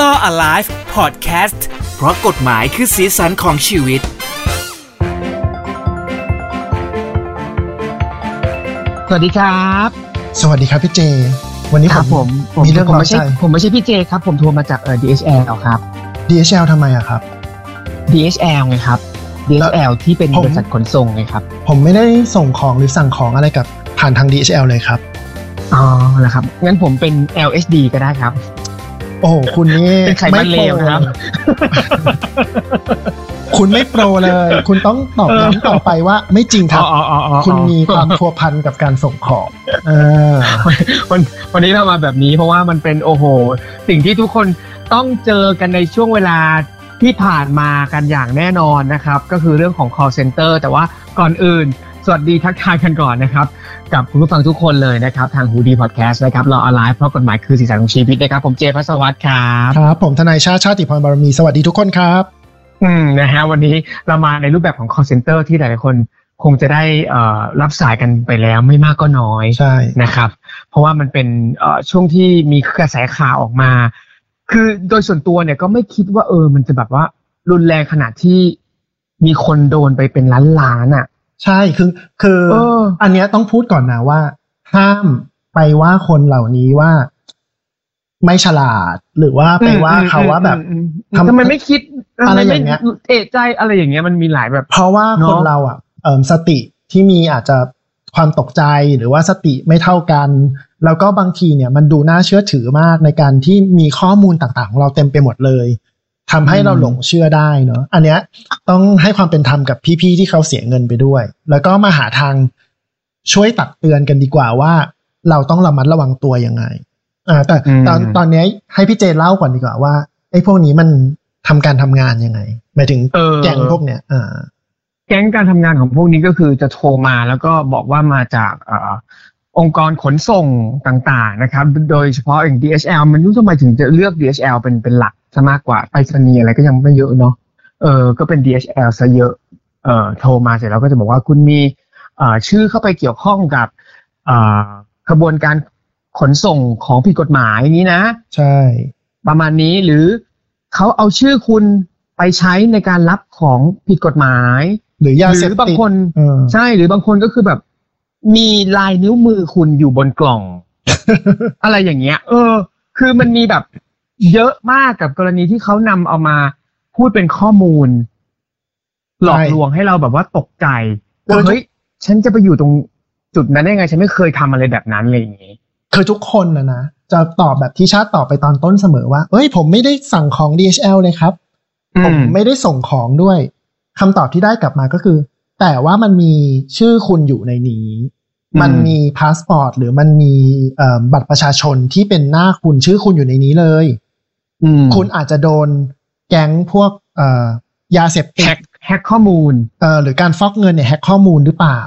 Law Alive Podcast เพราะกฎหมายคือสีสันของชีวิต สวัสดีครับ สวัสดีครับพี่เจ วันนี้ครับผผมมผมมีเรื่องผมร้อนไม่ใช่ใจผมไม่ใช่พี่เจครับ ผมโทรมาจากเอ่อ DHL ครับ DHL ทำไมอะครับ DHL ไงครับ DHL ที่เป็นผมบริษัทขนส่งไงครับ ผมไม่ได้ส่งของหรือสั่งของอะไรกับผ่านทาง DHL เลยครับ อ๋อแล้วครับ งั้นผมเป็น LSD ก็ได้ครับ โอ้โหคุณนี่เป็นไขมันเลวนะครับ คุณไม่โปรเลย คุณต้องตอบย้ำต่อไปว่า ไม่จริงครับอ๋ออ๋ออ๋อคุณมีความพัวพันกับการส่งของเออวันวันนี้เรามาแบบนี้เพราะว่ามันเป็นโอ้โห สิ่งที่ทุกคนต้องเจอกันในช่วงเวลาที่ผ่านมากันอย่างแน่นอนนะครับ ก็คือเรื่องของ call center แต่ว่าก่อนอื่น สวัสดีทักทายกันก่อนนะครับ กับคุณผู้ฟังทุกคนเลยนะครับ ทางฮูดีพอดแคสต์นะครับรอออนไลน์เพราะกฎหมายคือสีสันของชีวิตนะครับ ผมเจพัสวัตรครับครับ ผมทนายชาติชาติพรบารมีสวัสดีทุกคนครับ อืมนะฮะวันนี้เรามาในรูปแบบของ call center ที่หลายๆคนคงจะได้เอ่อรับสายกันไปแล้วไม่มากก็น้อยใช่นะครับ เพราะว่ามันเป็นเอ่อช่วงที่มีกระแสข่าวออกมา คือโดยส่วนตัวเนี่ยก็ไม่คิดว่าเออ มันจะแบบว่ารุนแรงขนาดที่มีคนโดนไปเป็นล้านล้านๆอะ ใช่คือคือเอออันเนี้ยต้องพูดก่อนนะว่า ห้ามไปว่าคนเหล่านี้ว่าไม่ฉลาด หรือว่าไปว่าเขาว่าแบบอืมอืมอืมทำทำไมไม่คิดอะไรทำมอย่างเงี้ยไม่เอะใจอะไรอย่างเงี้ยมันมีหลายแบบ เพราะว่าเนอะคนเราอะเอ่มสติที่มีอาจจะความตกใจหรือว่าสติไม่เท่ากัน แล้วก็บางทีเนี่ยมันดูน่าเชื่อถือมากในการที่มีข้อมูลต่างๆ ของเราเต็มไปหมดเลย ทำให้เราหลงเชื่อได้เนาะอันเนี้ยต้องให้ความเป็นธรรมกับพี่ๆที่เขาเสียเงินไปด้วย แล้วก็มาหาทางช่วยตักเตือนกันดีกว่าว่า เราต้องระมัดระวังตัวยังไงอ่าแต่อืมตอนตอนเนี้ยให้พี่เจเล่าก่อนดีกว่าว่าไอ้พวกนี้มันทำการทำงานยังไงหมายถึงเออแก๊งพวกเนี้ยอ่าแก๊งการทำงานของพวกนี้ก็คือจะโทรมาแล้วก็บอกว่ามาจากเออองค์กรขนส่งต่างๆนะครับ โดยเฉพาะอย่าง DHL มันรู้ทำไมถึงจะเลือก DHL เป็นเป็นหลักซะมากกว่าไปรษณีย์อะไรก็ยังไม่เยอะเนาะเออก็เป็น DHL ซะเยอะเออโทรมาเสร็จแล้วก็จะบอกว่าคุณมีเอ่อชื่อเข้าไปเกี่ยวข้องกับเอ่อขบวนการขนส่งของผิดกฎหมายนี้นะ ใช่ ประมาณนี้หรือเขาเอาชื่อคุณไปใช้ในการรับของผิดกฎหมาย หรือยาหเสรืพอบางติดคนเออใช่หรือบางคนก็คือแบบ มีลายนิ้วมือคุณอยู่บนกล่อง อะไรอย่างเงี้ย เออ คือมันมีแบบเยอะมากกับกรณีที่เขานำเอามาพูดเป็นข้อมูล หลอกใช่ลวงให้เราแบบว่าตกใจคือว่าเฮ้ยฉันจะไปอยู่ตรงจุดนั้นได้ไง ฉันไม่เคยทำอะไรแบบนั้นอะไรอย่างงี้คือทุกคนนะนะจะตอบแบบที่ชาติตอบไปตอนต้นเสมอว่า เอ้ย ผมไม่ได้สั่งของ DHL เลยครับ ผมไม่ได้ส่งของด้วยคำตอบที่ได้กลับมาก็คือ แต่ว่ามันมีชื่อคุณอยู่ในนี้อืมมันมีพาสปอร์ตหรือมันมีเอ่อบัตรประชาชนที่เป็นหน้าคุณชื่อคุณอยู่ในนี้เลยอืมคุณอาจจะโดนแก๊งพวกเอ่อยาเสพติดแฮดกแฮกข้อมูลเอ่อหรือการฟอกเงินเนี่ยแฮกข้อมูลหรือเปล่า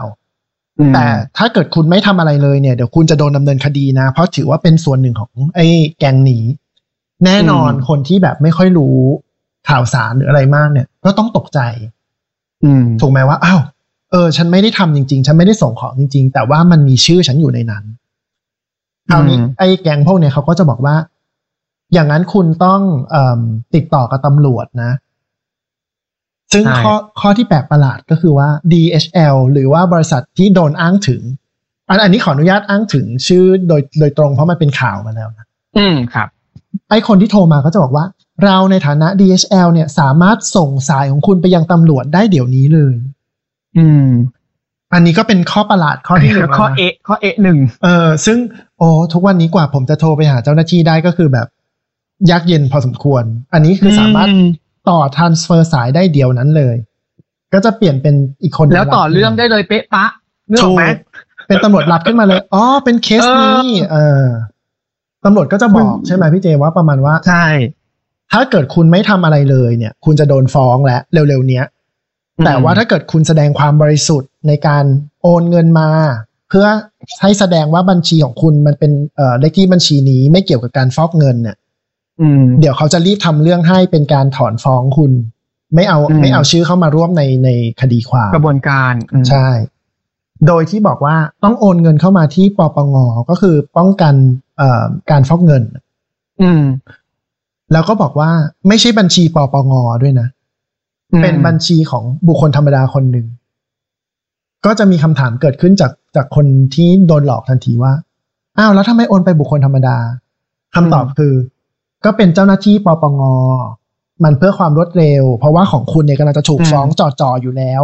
อืมแต่ถ้าเกิดคุณไม่ทำอะไรเลยเนี่ยเดี๋ยวคุณจะโดนดำเนินคดีนะ เพราะถือว่าเป็นส่วนหนึ่งของไอ้แก๊งนี้ แน่นอนคนที่แบบไม่ค่อยรู้ข่าวสารหรืออะไรมากเนี่ย ก็ต้องตกใจอืม ถูกไหมว่าอ้าวเออ ฉันไม่ได้ทำจริง ๆ ฉันไม่ได้ส่งของจริง ๆ แต่ว่ามันมีชื่อฉันอยู่ในนั้นคราวนี้อืมไอ้แกงพวกเนี่ยเขาก็จะบอกว่า อย่างนั้นคุณต้องเอมติดต่อกับตำรวจนะ ซึ่งข้อข้อที่แปลกประหลาดก็คือว่า DHL หรือว่าบริษัทที่โดนอ้างถึง อันอันนี้ขออนุญาตอ้างถึงชื่อโดยโดยตรงเพราะมันเป็นข่าวมาแล้วนะ อืมครับ ไอ้คนที่โทรมาก็จะบอกว่า เราในฐานะ DHL เนี่ยสามารถส่งสายของคุณไปยังตำรวจได้เดี๋ยวนี้เลย อืม อันนี้ก็เป็นข้อประหลาดข้อที่หนึ่งข้อแล้วนะเอะข้อเอะหนึ่งเออซึ่งโอ้ทุกวันนี้กว่าผมจะโทรไปหาเจ้าหน้าที่ได้ก็คือแบบยากเย็นพอสมควร อันนี้คือสามารถต่อ transfer สายได้เดียวนั้นเลย ก็จะเปลี่ยนเป็นอีกคนแล้วต่อเรื่องได้เลยเป๊ะปะเรื่องถูกไหมเป็นตำรวจรับขึ้นมาเลย อ๋อ เป็นเคสนี้ เออตำรวจก็จะบอกใช่ไหมพี่เจว่าประมาณว่า ใช่ ถ้าเกิดคุณไม่ทำอะไรเลยเนี่ย คุณจะโดนฟ้องแล้วเร็วๆเนี้ย แต่ว่าถ้าเกิดคุณแสดงความบริสุทธิ์ในการโอนเงินมา เพื่อให้แสดงว่าบัญชีของคุณมันเป็นเอ่อเลขที่บัญชีนี้ไม่เกี่ยวกับการฟอกเงินเนี่ยอืมเดี๋ยวเขาจะรีบทำเรื่องให้เป็นการถอนฟ้องคุณ ไม่เอาอืมไม่เอาชื่อเข้ามาร่วมในในคดีความกระบวนการอืมใช่ โดยที่บอกว่าต้องโอนเงินเข้ามาที่ปปงก็คือป้องกันเอ่อการฟอกเงิน อืม แล้วก็บอกว่าไม่ใช่บัญชีปปงด้วยนะ เป็นบัญชีของบุคคลธรรมดาคนหนึ่ง ก็จะมีคำถามเกิดขึ้นจากจากคนที่โดนหลอกทันทีว่า อ้าวแล้วทำไมโอนไปบุคคลธรรมดาคำตอบคือ ก็เป็นเจ้าหน้าที่ปปง มันเพื่อความรวดเร็ว เพราะว่าของคุณเนี่ยกำลังจะถูกฟ้องจ่อๆอยู่แล้ว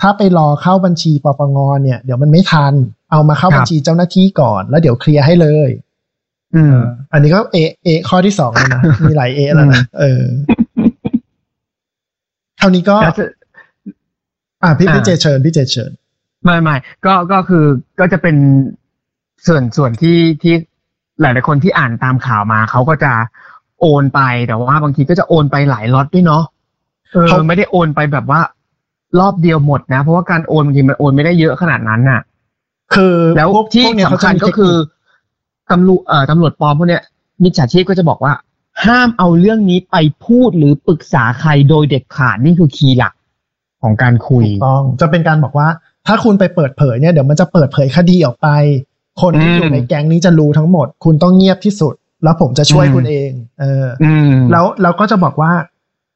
ถ้าไปรอเข้าบัญชีปปงเนี่ย เดี๋ยวมันไม่ทัน เอามาเข้าบัญชีเจ้าหน้าที่ก่อน แล้วเดี๋ยวเคลียร์ให้เลย อืม อันนี้ก็เอเอข้อที่สองแล้วนะ มีหลายเอแล้วนะ เออ เท่านี้ก็แล้วจะอ่าพี่อ่าพี่เจเชิญพี่เจเชิญ ไม่ไม่ก็ก็คือก็จะเป็นส่วนส่วนที่ที่หลายๆคนที่อ่านตามข่าวมา เขาก็จะโอนไปแต่ว่าบางทีก็จะโอนไปหลายล็อตด้วยเนาะเออเขาไม่ได้โอนไปแบบว่า รอบเดียวหมดนะ เพราะว่าการโอนบางทีมันโอนไม่ได้เยอะขนาดนั้นน่ะ คือแล้วพวกที่พวกเนี้ยเขาสำคัญจะมีก็คือ ตำรวจเอ่อตำรวจปลอมพวกเนี้ยมิจฉาชีพก็จะบอกว่า ห้ามเอาเรื่องนี้ไปพูดหรือปรึกษาใครโดยเด็ดขาดนี่คือคีย์หลักของการคุยถูกต้องจะเป็นการบอกว่า ถ้าคุณไปเปิดเผยเนี่ยเดี๋ยวมันจะเปิดเผยคดีออกไป คนที่อืมอยู่ในแก๊งนี้จะรู้ทั้งหมด คุณต้องเงียบที่สุด แล้วผมจะช่วยอืมคุณเอง เอออืมแล้วเราก็จะบอกว่า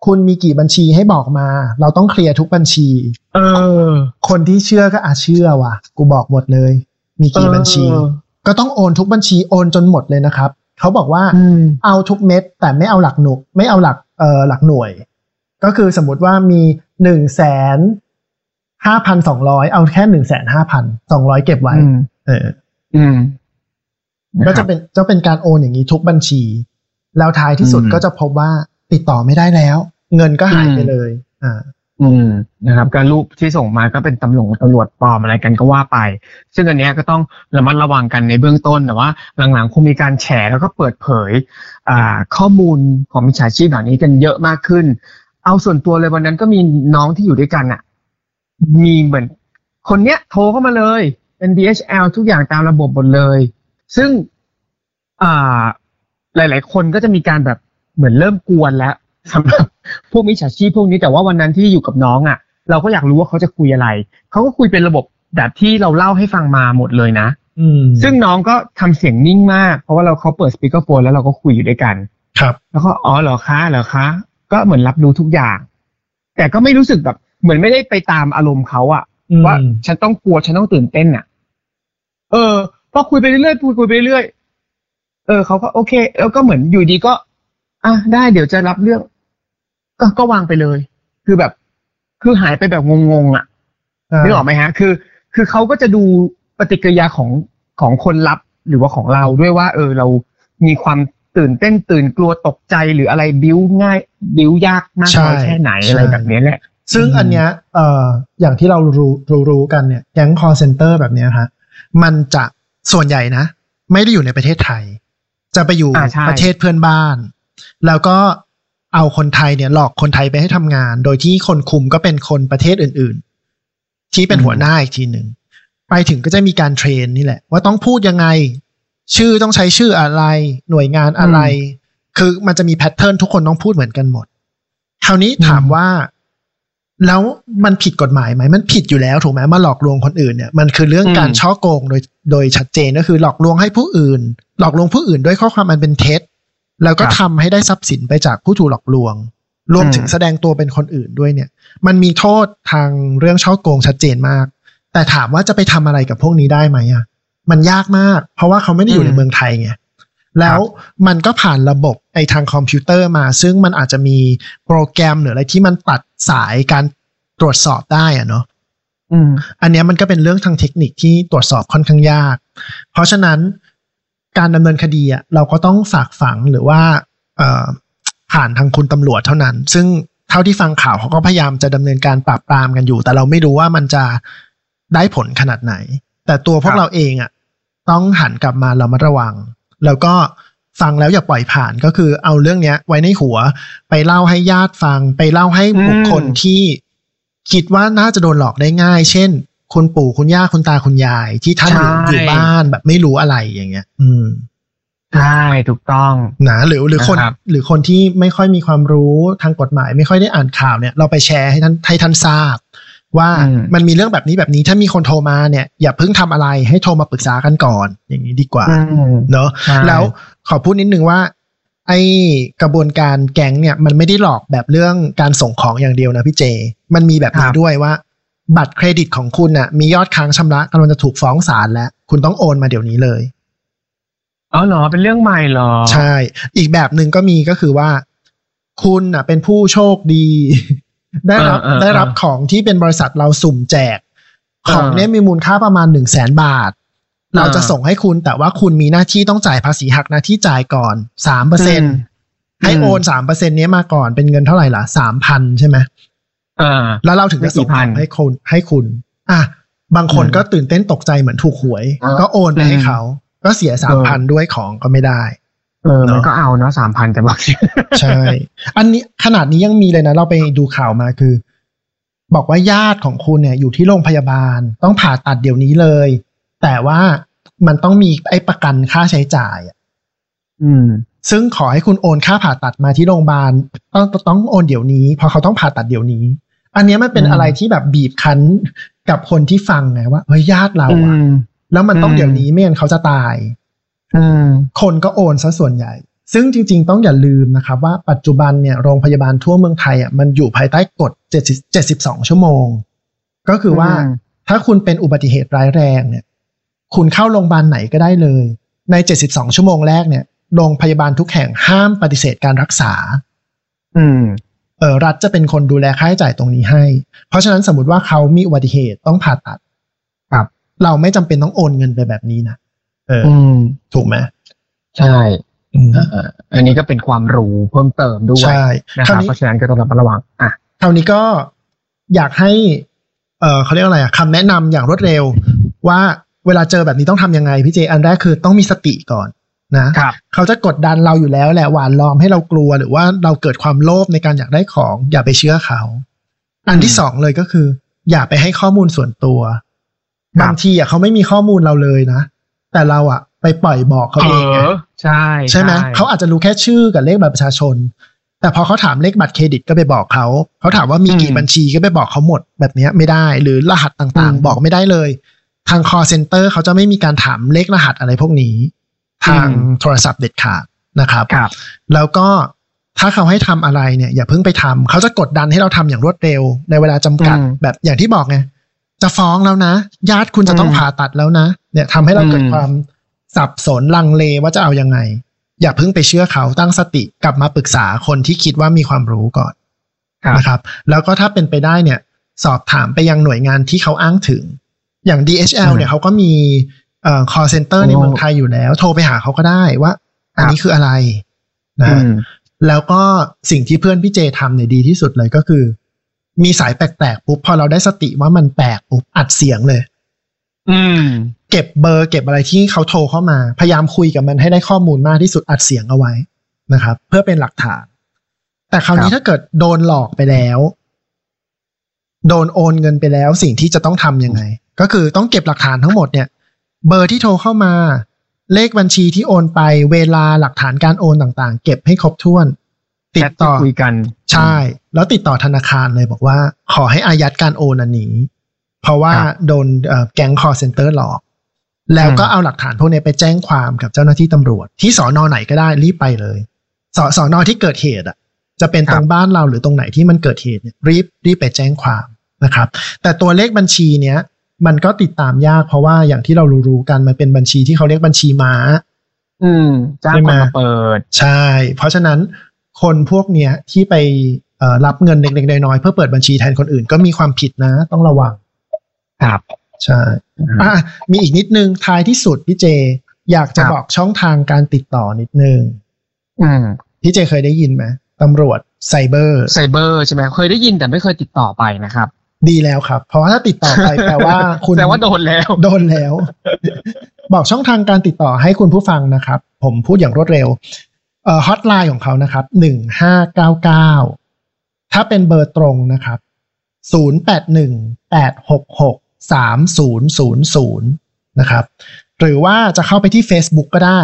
คุณมีกี่บัญชีให้บอกมา เราต้องเคลียร์ทุกบัญชี เออ คนที่เชื่อก็อาจเชื่อว่ะ กูบอกหมดเลย มีกี่บัญชีเออ ก็ต้องโอนทุกบัญชีโอนจนหมดเลยนะครับเขาบอกว่าอืมเอาทุกเม็ด แต่ไม่เอาหลักหนุกไม่เอาหลักเอ่อหลักหน่วย ก็คือสมมติว่ามีหนึ่งแสนห้าพันสองร้อยเอาแค่หนึ่งแสนห้าพันสองร้อยเก็บไว้อืมเอออืมก็จะเป็นจะเป็นการโอนอย่างนี้ทุกบัญชี แล้วท้ายที่สุดอืมก็จะพบว่าติดต่อไม่ได้แล้ว เงินก็หายไปอืมเลย อ่า อืมนะครับการรูปที่ส่งมาก็เป็นตำรวจตำรวจปลอมอะไรกันก็ว่าไป ซึ่งอันเนี้ยก็ต้องระมัดระวังกันในเบื้องต้นแต่ว่าหลังๆคงมีการแฉแล้วก็เปิดเผยข้อมูลของมิจฉาชีพเหล่านี้กันเยอะมากขึ้น เอาส่วนตัวเลยวันนั้นก็มีน้องที่อยู่ด้วยกันอะ มีเหมือน คนเนี้ยโทรเข้ามาเลยเป็น DHL ทุกอย่างตามระบบหมดเลย ซึ่งอ่าหลาย ๆ คนก็จะมีการแบบเหมือนเริ่มกวนแล้ว สำหรับพวกมิจฉาชีพพวกนี้แต่ว่าวันนั้นที่อยู่กับน้องอะ เราก็อยากรู้ว่าเขาจะคุยอะไรเขาก็คุยเป็นระบบแบบที่เราเล่าให้ฟังมาหมดเลยนะอืมซึ่งน้องก็ทำเสียงนิ่งมาก เพราะว่าเราเขาเปิดสปีกเกอร์โฟนแล้วเราก็คุยอยู่ด้วยกัน ครับ แล้วก็อ๋อเหรอคะเหรอคะ ก็เหมือนรับรู้ทุกอย่าง แต่ก็ไม่รู้สึกแบบ เหมือนไม่ได้ไปตามอารมณ์เขาอะอืมว่าฉันต้องกลัวฉันต้องตื่นเต้นอะเออพอคุยไปเรื่อยๆคุยคุยไปเรื่อยเออเขาก็โอเค แล้วก็เหมือนอยู่ดีก็ อะได้เดี๋ยวจะรับเรื่องก็ก็วางไปเลย คือแบบ คือหายไปแบบงงๆอะานึกออกไหมฮะ คือ คือเขาก็จะดูปฏิกิริยาของของคนรับหรือว่าของเราด้วยว่า เออเรามีความตื่นเต้นตื่นกลัวตกใจหรืออะไรบิ้วง่าย บิ้วยากมากน้อยแค่ไหนอะไรแบบนี้แหละ ซึ่งอืมอันเนี้ยเอ่ออย่างที่เรารู้รู้รู้กันเนี่ยแก๊ง call center แบบเนี้ยฮะมันจะส่วนใหญ่นะ ไม่ได้อยู่ในประเทศไทย จะไปอยู่อ่าใช่ประเทศเพื่อนบ้าน แล้วก็เอาคนไทยเนี่ยหลอกคนไทยไปให้ทำงาน โดยที่คนคุมก็เป็นคนประเทศอื่น ๆ ที่เป็นหัวหน้าอีกทีหนึ่งไปถึงก็จะมีการเทรนนี่แหละ ว่าต้องพูดยังไง ชื่อต้องใช้ชื่ออะไร หน่วยงานอะไร คือมันจะมีแพทเทิร์นทุกคนต้องพูดเหมือนกันหมดคราวนี้ถามว่าแล้วมันผิดกฎหมายไหม มันผิดอยู่แล้วถูกไหมมาหลอกลวงคนอื่นเนี่ย มันคือเรื่องอืมการช่อโกงโดยโดยชัดเจนก็คือหลอกลวงให้ผู้อื่น หลอกลวงผู้อื่นด้วยข้อความอันเป็นเท็จ แล้วก็ทำให้ได้ทรัพย์สินไปจากผู้ถูกหลอกลวง รวมถึงแสดงตัวเป็นคนอื่นด้วยเนี่ย มันมีโทษทางเรื่องช่อโกงชัดเจนมาก แต่ถามว่าจะไปทำอะไรกับพวกนี้ได้ไหมอะมันยากมาก เพราะว่าเขาไม่ได้อยู่ในอืมเมืองไทยไงแล้วมันก็ผ่านระบบไอ้ทางคอมพิวเตอร์มา ซึ่งมันอาจจะมีโปรแกรมหรืออะไรที่มันตัดสายการตรวจสอบได้อะเนาะอืมอันเนี้ยมันก็เป็นเรื่องทางเทคนิคที่ตรวจสอบค่อนข้างยาก เพราะฉะนั้น การดำเนินคดีอะเราก็ต้องฝากฝังหรือว่าเอ่อผ่านทางคุณตำรวจเท่านั้น ซึ่งเท่าที่ฟังข่าวเขาก็พยายามจะดำเนินการปราบปรามกันอยู่ แต่เราไม่รู้ว่ามันจะได้ผลขนาดไหน แต่ตัวพวคกรับเราเองอะต้องหันกลับมาเรามาระวัง แล้วก็ฟังแล้วอย่าปล่อยผ่านก็คือเอาเรื่องเนี้ย ไว้ในหัว ไปเล่าให้ญาติฟัง ไปเล่าให้บุคคลอืมที่คิดว่าน่าจะโดนหลอกได้ง่าย เช่น คุณปู่คุณย่าคุณตาคุณยาย ที่ท่านอยู่อยู่บ้านแบบไม่รู้อะไรอย่างเงี้ย อืมใช่ถูกต้องนะหรือหรือคนนะครับหรือคนที่ไม่ค่อยมีความรู้ทางกฎหมาย ไม่ค่อยได้อ่านข่าวเนี่ย เราไปแชร์ให้ท่านให้ท่านทราบ ว่าอืมมันมีเรื่องแบบนี้แบบนี้ถ้ามีคนโทรมาเนี่ย อย่าเพิ่งทำอะไรให้โทรมาปรึกษากันก่อน อย่างนี้ดีกว่าอืมเนอะใช่แล้วขอพูดนิดนึงว่า ไอกระบวนการแก๊งเนี่ย มันไม่ได้หลอกแบบเรื่องการส่งของอย่างเดียวนะพี่เจ มันมีแบบนี้ด้วยว่า บัตรเครดิตของคุณน่ะมียอดค้างชำระกำลังจะถูกฟ้องศาลแล้ว คุณต้องโอนมาเดี๋ยวนี้เลยอ๋อเหรอเป็นเรื่องใหม่เหรอ ใช่ อีกแบบหนึ่งก็มีก็คือว่า คุณน่ะ เป็นผู้โชคดี ได้รับเออเออได้รับของที่เป็นบริษัทเราสุ่มแจก ของเออเนี้ยมีมูลค่าประมาณหนึ่งแสนบาท เราจะส่งให้คุณแต่ว่าคุณมีหน้าที่ต้องจ่ายภาษีหักหน้าที่จ่ายก่อนสามเปอร์เซ็นมให้โอนสามเปอร์เซ็นนี้ยมาก่อนเป็นเงินเท่าไหร่ล่ะสามพันใช่ไหมอ่า แล้วเราถึงจะส่งไม่กี่พันให้คุณให้คุณ อะบางคนอืมก็ตื่นเต้นตกใจเหมือนถูกหวยอ่าก็โอนไปให้อืมเขา ก็เสียสามพันด้วยของก็ไม่ได้ เออเนอะมันก็เอาเนาะสามพันแต่บอกใช่ อันนี้ขนาดนี้ยังมีเลยนะ เราไปดูข่าวมาคือ บอกว่าญาติของคุณเนี่ย อยู่ที่โรงพยาบาลต้องผ่าตัดเดี๋ยวนี้เลย แต่ว่ามันต้องมีไอ้ประกันค่าใช้จ่ายอะอืม ซึ่งขอให้คุณโอนค่าผ่าตัดมาที่โรงพยาบาลต้องต้องโอนเดี๋ยวนี้เพราะเขาต้องผ่าตัดเดี๋ยวนี้ อันเนี้ยมันเป็นอืมอะไรที่แบบบีบคั้นกับคนที่ฟังไงว่าเฮ้ยญาติเราอือะมแล้วมันต้องอืมเดี๋ยวนี้ไม่งั้นเขาจะตายอืมคนก็โอนซะส่วนใหญ่ ซึ่งจริง ๆ ต้องอย่าลืมนะครับว่าปัจจุบันเนี่ยโรงพยาบาลทั่วเมืองไทยอะมันอยู่ภายใต้กฎ70 72ชั่วโมง ก็คือว่าอืมถ้าคุณเป็นอุบัติเหตุร้ายแรงเนี่ย คุณเข้าโรงพยาบาลไหนก็ได้เลย ใน 72 ชั่วโมงแรกเนี่ยโรงพยาบาลทุกแห่งห้ามปฏิเสธการรักษาอืมเออ รัฐจะเป็นคนดูแลค่าใช้จ่ายตรงนี้ให้ เพราะฉะนั้นสมมติว่าเขามีอุบัติเหตุต้องผ่าตัดครับ เราไม่จำเป็นต้องโอนเงินไปแบบนี้นะเอออืมถูกไหมใช่อืมเอออันนี้ก็เป็นความรู้เพิ่มเติมด้วยใช่นะคครารัวบนี้เพราะฉะนั้นก็ต้องระมัดระวังอะคราวนี้ก็อยากให้ เออเขาเรียกอะไรอะคำแนะนำอย่างรวดเร็ว ว่าเวลาเจอแบบนี้ต้องทำยังไงพี่เจ อันแรกคือต้องมีสติก่อน นะครับเขาจะกดดันเราอยู่แล้วแหละหวานล้อมให้เรากลัวหรือว่าเราเกิดความโลภในการอยากได้ของ อย่าไปเชื่อเขา อันที่สองเลยก็คือ อย่าไปให้ข้อมูลส่วนตัวครับบางทีอะเขาไม่มีข้อมูลเราเลยนะ แต่เราอะไปปล่อยบอกเขาเอเองไงอใช่ ใช่ไหมเขาอาจจะรู้แค่ชื่อกับเลขบัตรประชาชน แต่พอเขาถามเลขบัตรเครดิตก็ไปบอกเขา เขาถามว่ามีกี่บัญชีก็ไปบอกเขาหมดแบบเนี้ยไม่ได้ หรือรหัสต่างๆ บอกไม่ได้เลย ทาง call center เขาจะไม่มีการถามเลขรหัสอะไรพวกนี้ ทางโทรศัพท์เด็ดขาดนะครับครับแล้วก็ถ้าเขาให้ทำอะไรเนี่ย อย่าเพิ่งไปทำเขาจะกดดันให้เราทำอย่างรวดเร็ว ในเวลาจำกัดอืมแบบอย่างที่บอกไงจะฟ้องแล้วนะ ญาติคุณจะต้องอืมผ่าตัดแล้วนะ เนี่ยทำให้เราเกิดอืมความสับสนลังเลว่าจะเอายังไง อย่าเพิ่งไปเชื่อเขาตั้งสติกลับมาปรึกษาคนที่คิดว่ามีความรู้ก่อนครับนะครับ แล้วก็ถ้าเป็นไปได้เนี่ย สอบถามไปยังหน่วยงานที่เขาอ้างถึง อย่าง DHL เนี่ยเขาก็มี เอ่อ call center ในเมืองไทยอยู่แล้ว โทรไปหาเขาก็ได้ว่า อันนี้คืออะไรนะอืมแล้วก็สิ่งที่เพื่อนพี่เจทำเนี่ยดีที่สุดเลยก็คือ มีสายแปลกๆปุ๊บพอเราได้สติว่ามันแปลกปุ๊บอัดเสียงเลย อืม เก็บเบอร์เก็บอะไรที่เขาโทรเข้ามา พยายามคุยกับมันให้ได้ข้อมูลมากที่สุดอัดเสียงเอาไว้นะครับ เพื่อเป็นหลักฐาน แต่คราวนี้ครับถ้าเกิดโดนหลอกไปแล้ว โดนโอนเงินไปแล้วสิ่งที่จะต้องทำยังไง ก็คือต้องเก็บหลักฐานทั้งหมดเนี่ย เบอร์ที่โทรเข้ามา เลขบัญชีที่โอนไป เวลาหลักฐานการโอนต่างๆ เก็บให้ครบถ้วน ติดต่อแชทที่คุยกัน ใช่ แล้วติดต่อธนาคารเลยบอกว่า ขอให้อายัดการโอนอันนี้ เพราะว่าครับโดนเอ่อแก๊งคอร์เซนเตอร์หลอก แล้วก็อืมเอาหลักฐานพวกนี้ไปแจ้งความกับเจ้าหน้าที่ตำรวจ ที่สอนอไหนก็ได้รีบไปเลยสสอนอที่เกิดเหตุอะ จะเป็นตรงบ้านเราหรือตรงไหนที่มันเกิดเหตุเนี่ยรีบรีบไปแจ้งความนะครับ แต่ตัวเลขบัญชีเนี้ย มันก็ติดตามยากเพราะว่าอย่างที่เรารู้ๆกันมันเป็นบัญชีที่เขาเรียกบัญชีม้า อืมจ้างใช่คไหมนมาเปิด ใช่ เพราะฉะนั้นคนพวกเนี้ยที่ไปเอ่อรับเงินเล็กๆน้อยๆเพื่อเปิดบัญชีแทนคนอื่นก็มีความผิดนะ ต้องระวัง ครับใช่อะมีอีกนิดนึงท้ายที่สุดพี่เจ อยากจะครับบอกช่องทางการติดต่อนิดนึงอืมพี่เจเคยได้ยินไหมตำรวจไซเบอร์ไซเบอร์ใช่ไหมเคยได้ยินแต่ไม่เคยติดต่อไปนะครับ ดีแล้วครับ เพราะว่าถ้าติดต่อไปแปลว่าคุณแต่ว่าโดนแล้ว โดนแล้ว บอกช่องทางการติดต่อให้คุณผู้ฟังนะครับ ผมพูดอย่างรวดเร็วเอ่อฮอตไลน์ของเขานะครับหนึ่งห้าเก้าเก้าถ้าเป็นเบอร์ตรงนะครับศูนย์แปดหนึ่งแปดหกหกสามศูนย์ศูนย์ศูนย์นะครับ หรือว่าจะเข้าไปที่ Facebook ก็ได้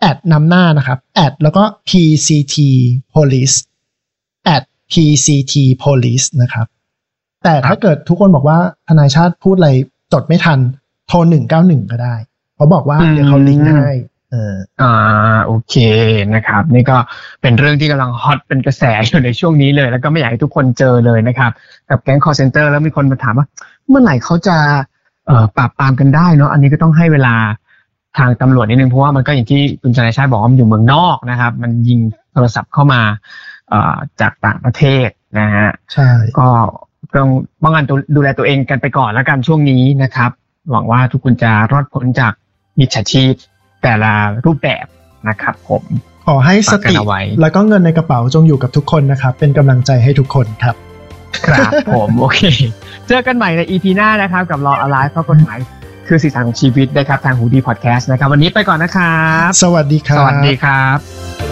แอดนำหน้านะครับแอดแล้วก็ PCT Police แอด PCT Police นะครับ แต่ถ้าเกิดทุกคนบอกว่าทนายชาติพูดอะไรจดไม่ทัน โทรหนึ่งเก้าหนึ่งก็ได้เขาบอกว่าอืมเดี๋ยวเขาลิงก์ให้เอออ่าโอเคนะครับ นี่ก็เป็นเรื่องที่กำลังฮอตเป็นกระแสอยู่ในช่วงนี้เลย แล้วก็ไม่อยากให้ทุกคนเจอเลยนะครับ กับแก๊ง call center แล้วมีคนมาถามว่า เมื่อไหร่เขาจะเอ่อปราบปรามกันได้เนาะอันนี้ก็ต้องให้เวลาทางตำรวจนิดนึงเพราะว่ามันก็อย่างที่คุณชนายชาติบอกว่ามันอยู่เมืองนอกนะครับ มันยิงโทรศัพท์เข้ามาเอ่อจากต่างประเทศนะฮะใช่ก็ ต้องป้องกันตัวดูแลตัวเองกันไปก่อนแล้วกันช่วงนี้นะครับ หวังว่าทุกคนจะรอดพ้นจากมิจฉาชีพแต่ละรูปแบบนะครับผมขอให้สฝากกัตินเอาไว้แล้วก็เงินในกระเป๋าจงอยู่กับทุกคนนะครับ เป็นกำลังใจให้ทุกคนครับ ครับผมโอเค เจอกันใหม่ใน EP หน้านะครับ กับ Law Alive เพราะกฎหมายคือสีสันของชีวิตนะครับ ทางหูดีพอดแคสต์นะครับ วันนี้ไปก่อนนะครับ สวัสดีครับ สวัสดีครับ